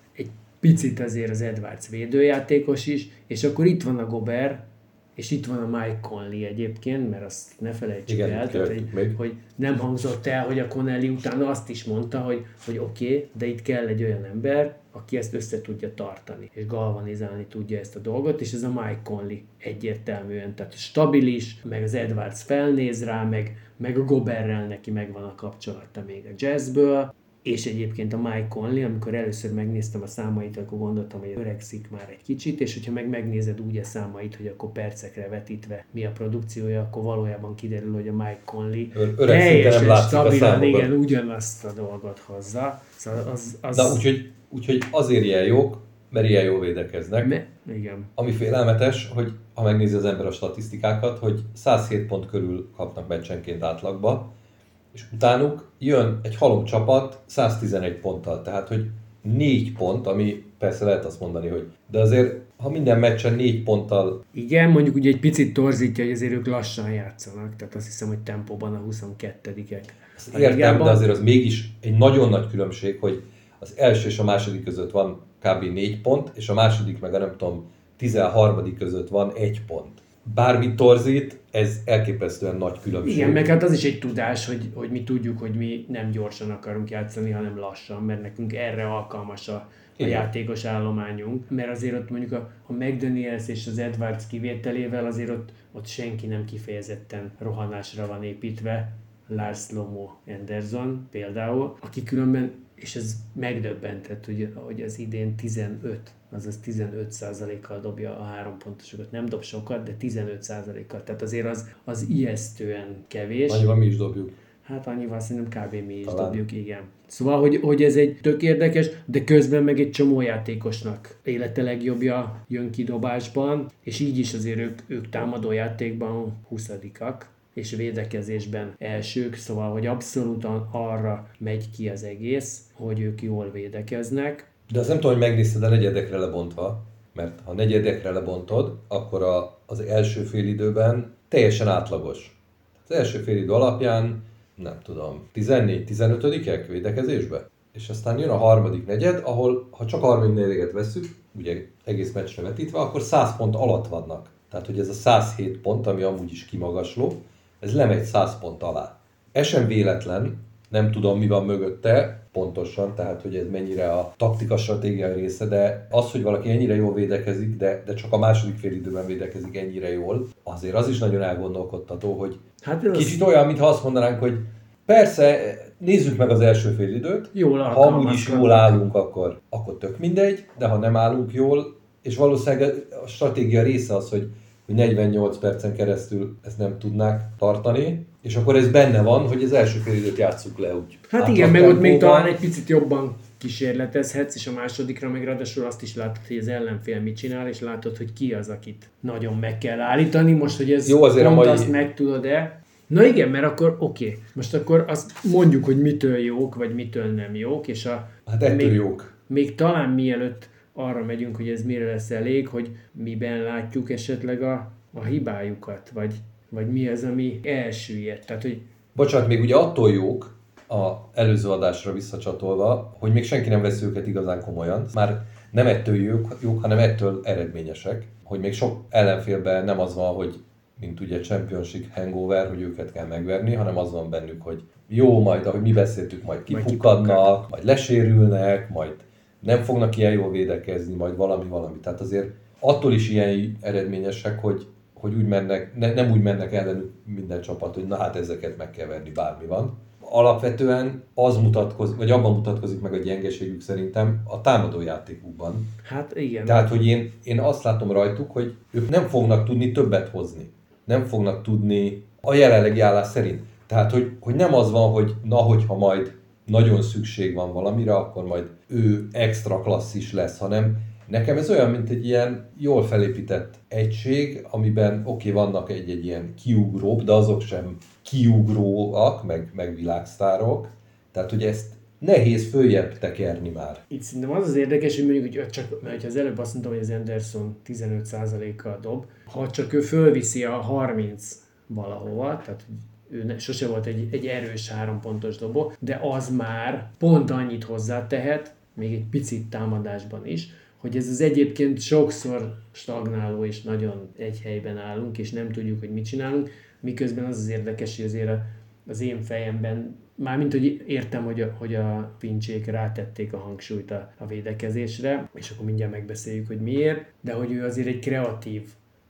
picit azért az Edwards védőjátékos is, és akkor itt van a Gober, és itt van a Mike Conley egyébként, mert azt ne felejtsük Igen, el, tehát, hogy, még. hogy nem hangzott el, hogy a Connelly utána azt is mondta, hogy, hogy oké, okay, de itt kell egy olyan ember, aki ezt össze tudja tartani, és galvanizálni tudja ezt a dolgot, és ez a Mike Conley egyértelműen, tehát stabilis, meg az Edwards felnéz rá, meg, meg a Goberrel neki megvan a kapcsolata még a jazzből, és egyébként a Mike Conley, amikor először megnéztem a számait, akkor gondoltam, hogy öregszik már egy kicsit, és hogyha meg megnézed úgy a számait, hogy akkor percekre vetítve mi a produkciója, akkor valójában kiderül, hogy a Mike Conley Ö- teljesen stabilan, igen, ugyanazt a dolgot hozza. Szóval az, az... Na, úgyhogy, úgyhogy azért ilyen jók, mert ilyen jól védekeznek. Me, igen. Ami félelmetes, hogy ha megnézi az ember a statisztikákat, hogy 107 pont körül kapnak meccsenként átlagba, és utánuk jön egy halom csapat 111 ponttal, tehát hogy 4 pont, ami persze lehet azt mondani, hogy de azért ha minden meccsen 4 ponttal... Igen, mondjuk ugye egy picit torzítja, hogy azért ők lassan játszanak, tehát azt hiszem, hogy tempóban a 22-ek. Értem, de azért az mégis egy nagyon nagy különbség, hogy az első és a második között van kb. 4 pont, és a második meg a nem tudom, 13. között van 1 pont bármi torzít, ez elképesztően nagy különbség. Igen, meg hát az is egy tudás, hogy, hogy mi tudjuk, hogy mi nem gyorsan akarunk játszani, hanem lassan, mert nekünk erre alkalmas a, a játékos állományunk, mert azért ott mondjuk a, a McDaniels és az Edwards kivételével azért ott, ott senki nem kifejezetten rohanásra van építve, Lars Lomo Anderson például, aki különben, és ez megdöbbentett, hogy, hogy az idén 15 azaz 15%-kal dobja a három pontosokat. Nem dob sokat, de 15%-kal. Tehát azért az, az ijesztően kevés. Annyival mi is dobjuk. Hát annyival szerintem kb. mi is Talán. dobjuk, igen. Szóval, hogy, hogy ez egy tök érdekes, de közben meg egy csomó játékosnak élete legjobbja jön ki dobásban, és így is azért ők, ők támadó játékban 20 és védekezésben elsők, szóval, hogy abszolút arra megy ki az egész, hogy ők jól védekeznek, de azt nem tudom, hogy megnézted a negyedekre lebontva, mert ha negyedekre lebontod, akkor a, az első fél időben teljesen átlagos. Az első fél idő alapján, nem tudom, 14-15-ek védekezésbe. És aztán jön a harmadik negyed, ahol ha csak a harmadik negyedet veszük, ugye egész meccsre vetítve, akkor 100 pont alatt vannak. Tehát, hogy ez a 107 pont, ami amúgy is kimagasló, ez lemegy 100 pont alá. Ez sem véletlen, nem tudom mi van mögötte pontosan, tehát hogy ez mennyire a taktika stratégiai része, de az, hogy valaki ennyire jól védekezik, de, de csak a második fél időben védekezik ennyire jól, azért az is nagyon elgondolkodtató, hogy hát kicsit az... olyan, mintha azt mondanánk, hogy persze, nézzük meg az első fél időt, jól ha amúgy is jól állunk, akkor, akkor tök mindegy, de ha nem állunk jól, és valószínűleg a stratégia része az, hogy hogy 48 percen keresztül ezt nem tudnák tartani, és akkor ez benne van, hogy az első fél időt játsszuk le úgy. Hát igen, meg ott még talán egy picit jobban kísérletezhetsz, és a másodikra még ráadásul azt is látod, hogy az ellenfél mit csinál, és látod, hogy ki az, akit nagyon meg kell állítani. Most, hogy ez Jó, azért pont mai... azt meg tudod-e. Na igen, mert akkor oké, okay. most akkor azt mondjuk, hogy mitől jók, vagy mitől nem jók, és a... Hát ettől még, jók. Még talán mielőtt arra megyünk, hogy ez mire lesz elég, hogy miben látjuk esetleg a, a hibájukat, vagy, vagy mi az, ami elsüllyedt. Tehát, hogy... Bocsánat, még ugye attól jók, a előző adásra visszacsatolva, hogy még senki nem vesz őket igazán komolyan. Már nem ettől jók, jók, hanem ettől eredményesek. Hogy még sok ellenfélben nem az van, hogy mint ugye Championship hangover, hogy őket kell megverni, hanem az van bennük, hogy jó, majd, ahogy mi beszéltük, majd kipukadnak, majd lesérülnek, majd nem fognak ilyen jól védekezni, majd valami, valami. Tehát azért attól is ilyen eredményesek, hogy, hogy úgy mennek, ne, nem úgy mennek ellenük minden csapat, hogy na hát ezeket meg kell verni, bármi van. Alapvetően az mutatkozik, vagy abban mutatkozik meg a gyengeségük szerintem a támadó játékukban. Hát igen. Tehát, hogy én, én azt látom rajtuk, hogy ők nem fognak tudni többet hozni. Nem fognak tudni a jelenlegi állás szerint. Tehát, hogy, hogy nem az van, hogy na, hogyha majd nagyon szükség van valamire, akkor majd ő extra klasszis lesz, hanem nekem ez olyan, mint egy ilyen jól felépített egység, amiben oké, okay, vannak egy-egy ilyen kiugrók, de azok sem kiugróak, meg, meg világsztárok. Tehát, hogy ezt nehéz följebb tekerni már. Itt szerintem az az érdekes, hogy mondjuk, hogy csak, mert az előbb azt mondtam, hogy az Anderson 15%-kal dob, ha csak ő fölviszi a 30 valahova, tehát ő ne, sose volt egy, egy erős három pontos dobó, de az már pont annyit hozzátehet, még egy picit támadásban is, hogy ez az egyébként sokszor stagnáló és nagyon egy helyben állunk, és nem tudjuk, hogy mit csinálunk, miközben az az érdekes, hogy azért az én fejemben Mármint, hogy értem, hogy a, hogy a pincsék rátették a hangsúlyt a, a védekezésre, és akkor mindjárt megbeszéljük, hogy miért, de hogy ő azért egy kreatív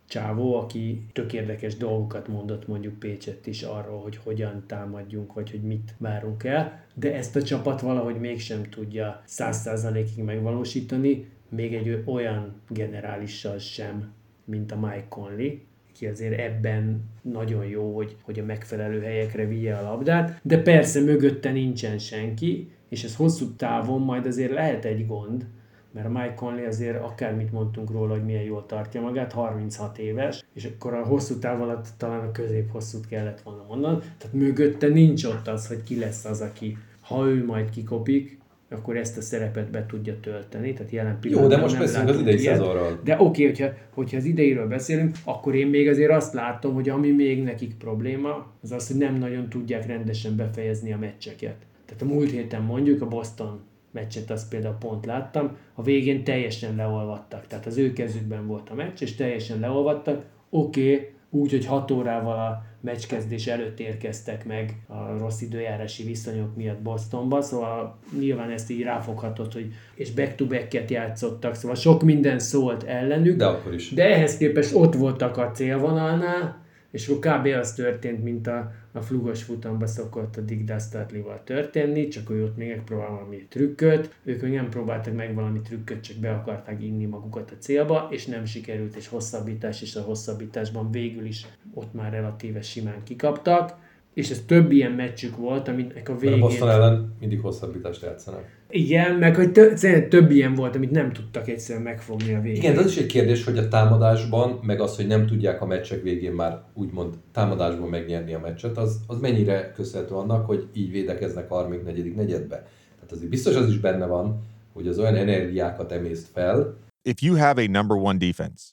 csávó, aki tök érdekes dolgokat mondott mondjuk Pécset is arról, hogy hogyan támadjunk, vagy hogy mit várunk el, de ezt a csapat valahogy mégsem tudja száz százalékig megvalósítani, még egy olyan generálissal sem, mint a Mike Conley, ki azért ebben nagyon jó, hogy, hogy a megfelelő helyekre vigye a labdát, de persze mögötte nincsen senki, és ez hosszú távon majd azért lehet egy gond, mert Mike Conley azért akármit mondtunk róla, hogy milyen jól tartja magát, 36 éves, és akkor a hosszú táv alatt talán a közép-hosszút kellett volna mondani, tehát mögötte nincs ott az, hogy ki lesz az, aki ha ő majd kikopik, akkor ezt a szerepet be tudja tölteni. Tehát jelen Jó, de most beszélünk az idei szezonról. De oké, okay, hogyha, hogyha az ideiről beszélünk, akkor én még azért azt látom, hogy ami még nekik probléma, az az, hogy nem nagyon tudják rendesen befejezni a meccseket. Tehát a múlt héten mondjuk a Boston meccset, azt például pont láttam, a végén teljesen leolvadtak. Tehát az ő kezükben volt a meccs, és teljesen leolvadtak. Oké, okay, úgy, hogy 6 órával a meccskezdés előtt érkeztek meg a rossz időjárási viszonyok miatt Bostonba, szóval nyilván ezt így ráfoghatod, hogy és back-to-back-et játszottak, szóval sok minden szólt ellenük. De akkor is. De ehhez képest ott voltak a célvonalnál, és akkor kb. az történt, mint a, a flugos futamba szokott a Dick Dastardly-val történni, csak ő ott még megpróbál valami trükköt, ők még nem próbáltak meg valami trükköt, csak be akarták inni magukat a célba, és nem sikerült, és hosszabbítás, és a hosszabbításban végül is ott már relatíve simán kikaptak és ez több ilyen meccsük volt, aminek a végén... A Boston ellen mindig hosszabbítást játszanak. Igen, meg hogy tö- több ilyen volt, amit nem tudtak egyszerűen megfogni a végén. Igen, az is egy kérdés, hogy a támadásban, meg az, hogy nem tudják a meccsek végén már úgymond támadásban megnyerni a meccset, az, az mennyire köszönhető annak, hogy így védekeznek a 34. negyedbe. Tehát azért biztos az is benne van, hogy az olyan energiákat emészt fel. If you have a number one defense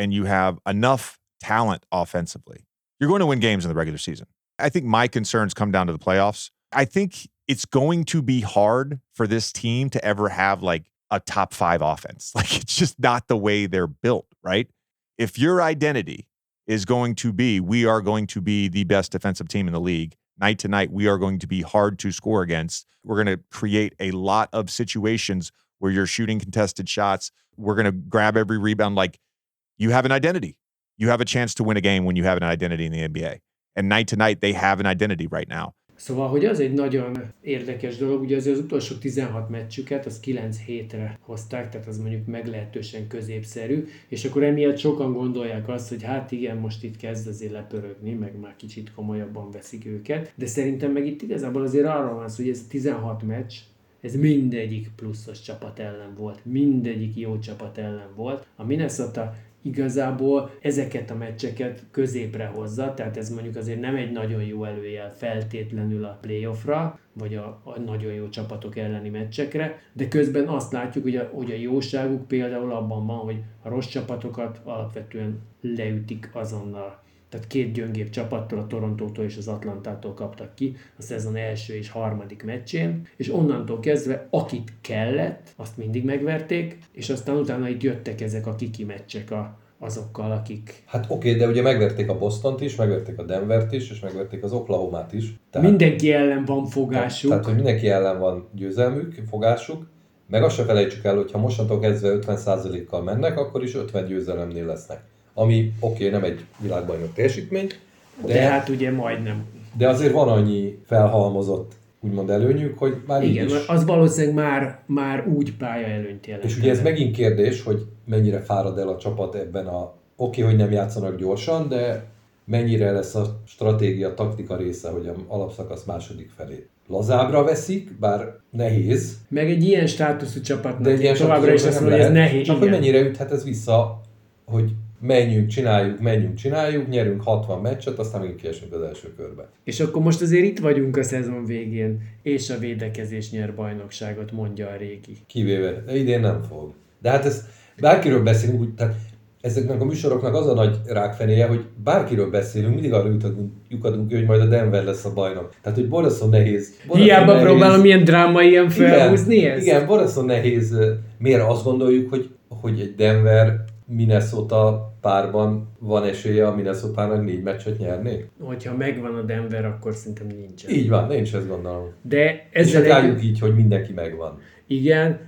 and you have enough talent offensively, you're going to win games in the regular season. I think my concerns come down to the playoffs. I think it's going to be hard for this team to ever have like a top five offense. [LAUGHS] Like it's just not the way they're built, right? If your identity is going to be, we are going to be the best defensive team in the league, night to night, we are going to be hard to score against. We're going to create a lot of situations where you're shooting contested shots. We're going to grab every rebound. Like you have an identity. You have a chance to win a game when you have an identity in the NBA. and night to night they have an identity right now. Szóval, hogy az egy nagyon érdekes dolog, ugye az, az utolsó 16 meccsüket, az 9 hétre hozták, tehát az mondjuk meglehetősen középszerű, és akkor emiatt sokan gondolják azt, hogy hát igen, most itt kezd azért lepörögni, meg már kicsit komolyabban veszik őket, de szerintem meg itt igazából azért arról van szó, hogy ez a 16 meccs, ez mindegyik pluszos csapat ellen volt, mindegyik jó csapat ellen volt. A Minnesota igazából ezeket a meccseket középre hozza, tehát ez mondjuk azért nem egy nagyon jó előjel feltétlenül a playoffra, vagy a, a nagyon jó csapatok elleni meccsekre, de közben azt látjuk, hogy a, hogy a jóságuk például abban van, hogy a rossz csapatokat alapvetően leütik azonnal. Tehát két gyöngébb csapattól, a Torontótól és az Atlantától kaptak ki a szezon első és harmadik meccsén, és onnantól kezdve akit kellett, azt mindig megverték, és aztán utána itt jöttek ezek a kiki meccsek a, azokkal, akik... Hát oké, okay, de ugye megverték a Bostont is, megverték a Denvert is, és megverték az Oklahomát is. Tehát, mindenki ellen van fogásuk. Tehát, hogy mindenki ellen van győzelmük, fogásuk, meg azt se felejtsük el, hogy ha mostantól kezdve 50%-kal mennek, akkor is 50 győzelemnél lesznek ami oké, okay, nem egy világbajnok teljesítmény, de, de hát ugye majdnem. De azért van annyi felhalmozott úgymond előnyük, hogy már Igen, így is... az valószínűleg már, már úgy pálya előnyt jelent. És ugye ez megint kérdés, hogy mennyire fárad el a csapat ebben a... Oké, okay, hogy nem játszanak gyorsan, de mennyire lesz a stratégia, taktika része, hogy a alapszakasz második felé lazábra veszik, bár nehéz. Meg egy ilyen státuszú csapatnak de egy ilyen továbbra is azt mondja, hogy ez nehéz. Csak igen. hogy mennyire üthet ez vissza, hogy menjünk, csináljuk, menjünk, csináljuk, nyerünk 60 meccset, aztán még kiesünk az első körbe. És akkor most azért itt vagyunk a szezon végén, és a védekezés nyer bajnokságot, mondja a régi. Kivéve, idén nem fog. De hát ez, bárkiről beszélünk, úgy, tehát ezeknek a műsoroknak az a nagy rákfenéje, hogy bárkiről beszélünk, mindig arra lyukadunk, hogy majd a Denver lesz a bajnok. Tehát, hogy borzasztó nehéz. Borzasztó Hiába nehéz. próbálom ilyen drámai ilyen felhúzni igen, ezt. Igen, borzasztó nehéz. Miért azt gondoljuk, hogy, hogy egy Denver Minnesota párban van esélye a Minnesota-nak négy meccset nyerni? Hogyha megvan a Denver, akkor szerintem nincsen. Így van, én is ezt gondolom. De És ezzel hát egy... így, hogy mindenki megvan. Igen,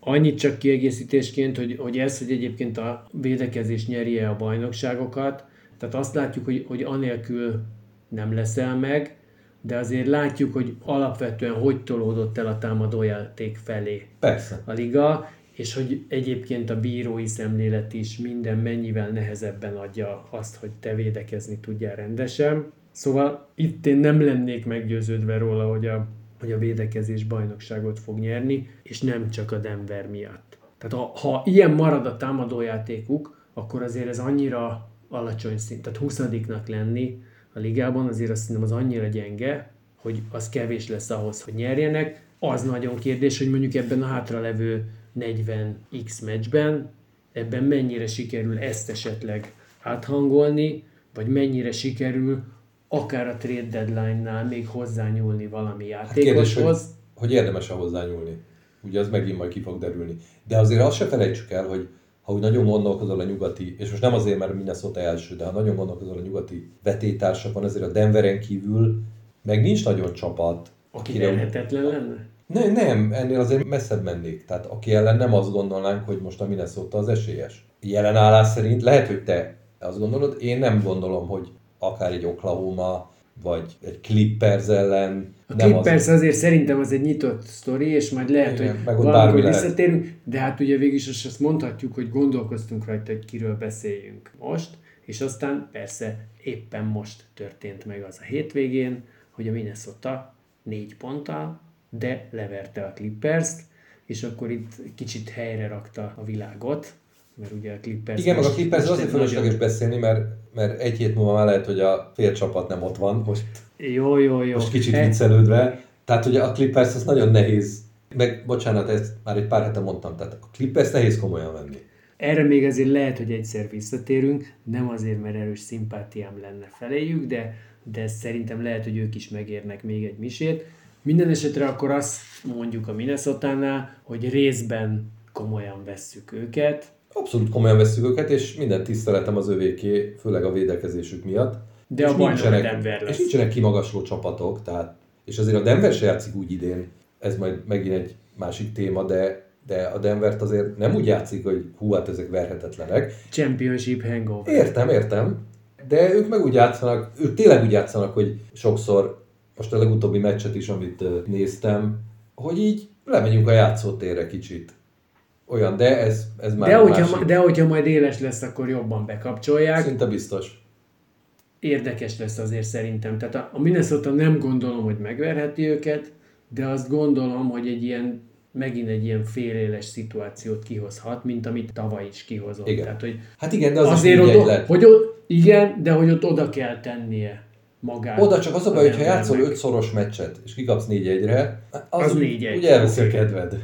annyit csak kiegészítésként, hogy, hogy ez, hogy egyébként a védekezés nyeri a bajnokságokat, tehát azt látjuk, hogy, hogy anélkül nem leszel meg, de azért látjuk, hogy alapvetően hogy tolódott el a támadójáték felé Persze. a liga, és hogy egyébként a bírói szemlélet is minden mennyivel nehezebben adja azt, hogy te védekezni tudjál rendesen. Szóval itt én nem lennék meggyőződve róla, hogy a, hogy a védekezés bajnokságot fog nyerni, és nem csak a Denver miatt. Tehát ha, ha ilyen marad a támadójátékuk, akkor azért ez annyira alacsony szint, tehát 20 lenni a ligában, azért azt szerintem az annyira gyenge, hogy az kevés lesz ahhoz, hogy nyerjenek. Az nagyon kérdés, hogy mondjuk ebben a hátralevő 40x meccsben, ebben mennyire sikerül ezt esetleg áthangolni, vagy mennyire sikerül akár a trade deadline-nál még hozzányúlni valami Hát kérdés, játékoshoz. hogy, hogy érdemes -e hozzányúlni. Ugye az megint majd ki fog derülni. De azért azt se felejtsük el, hogy ha úgy nagyon gondolkozol a nyugati, és most nem azért, mert Minnesota első, de ha nagyon gondolkozol a nyugati vetétársakon, azért a Denveren kívül meg nincs nagyon csapat, aki verhetetlen lenne? Nem, nem, ennél azért messzebb mennék. Tehát aki ellen nem azt gondolnánk, hogy most a Minnesota az esélyes. Jelen állás szerint lehet, hogy te azt gondolod, én nem gondolom, hogy akár egy Oklahoma, vagy egy Clippers ellen A nem Clippers azért szerintem az egy nyitott sztori, és majd lehet, Igen, hogy meg valamikor lehet. visszatérünk, de hát ugye végig is azt mondhatjuk, hogy gondolkoztunk rajta, hogy kiről beszéljünk most, és aztán persze éppen most történt meg az a hétvégén, hogy a Minnesota négy ponttal, de leverte a Clippers-t, és akkor itt kicsit helyre rakta a világot, mert ugye a Clippers Igen, meg a Clippers azért fölösleges nagyon- beszélni, mert, mert egy hét múlva már lehet, hogy a fél csapat nem ott van, most, Jó, jó, jó. most kicsit viccelődve. Tehát ugye a Clippers az nagyon nehéz, meg bocsánat, ezt már egy pár hete mondtam, tehát a Clippers nehéz komolyan venni. Erre még azért lehet, hogy egyszer visszatérünk, nem azért, mert erős szimpátiám lenne feléjük, de, de szerintem lehet, hogy ők is megérnek még egy misét. Minden esetre akkor azt mondjuk a minnesota hogy részben komolyan vesszük őket, Abszolút komolyan veszük őket, és minden tiszteletem az övéké, főleg a védekezésük miatt. De és a a Denver lesz. És nincsenek kimagasló csapatok, tehát, és azért a Denver se játszik úgy idén, ez majd megint egy másik téma, de, de a Denvert azért nem úgy játszik, hogy hú, hát ezek verhetetlenek. championship hangover. Értem, értem, de ők meg úgy játszanak, ők tényleg úgy játszanak, hogy sokszor, most a legutóbbi meccset is, amit néztem, hogy így lemegyünk a játszótérre kicsit. Olyan, de ez, ez már De hogyha, másik. de hogyha majd éles lesz, akkor jobban bekapcsolják. Szinte biztos. érdekes lesz azért szerintem. Tehát a- a Minnesota nem gondolom, hogy megverheti őket, de azt gondolom, hogy egy ilyen megint egy ilyen féléles szituációt kihozhat, mint amit tavaly is kihozott. Igen. Tehát, hogy Hát igen, de az azért is ott, hogy ott, igen, de hogy ott oda kell tennie magát. Oda csak az a baj, hogyha játszol öt szoros meccset, és kikapsz 4-1-re, az, Az úgy, 4-1. úgy elveszi a kedved.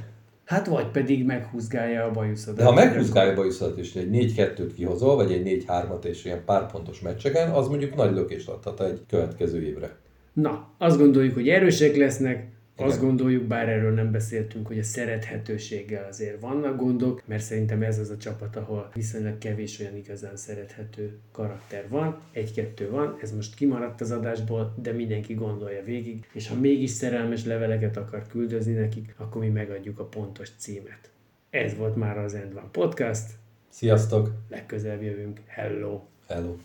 Hát vagy pedig meghúzgálja a bajuszodat. De ha meghúzgálja bajuszodat, és egy 4-2-t kihozol, vagy egy 4-3-at, és ilyen pár pontos meccseken, az mondjuk nagy lökést adhat egy következő évre. Na, azt gondoljuk, hogy erősek lesznek, Igen. azt gondoljuk, bár erről nem beszéltünk, hogy a szerethetőséggel azért vannak gondok, mert szerintem ez az a csapat, ahol viszonylag kevés olyan igazán szerethető karakter van. Egy-kettő van, ez most kimaradt az adásból, de mindenki gondolja végig, és ha mégis szerelmes leveleket akar küldözni nekik, akkor mi megadjuk a pontos címet. Ez volt már az End One Podcast, Sziasztok! legközelebb jövünk. Hello! Hello!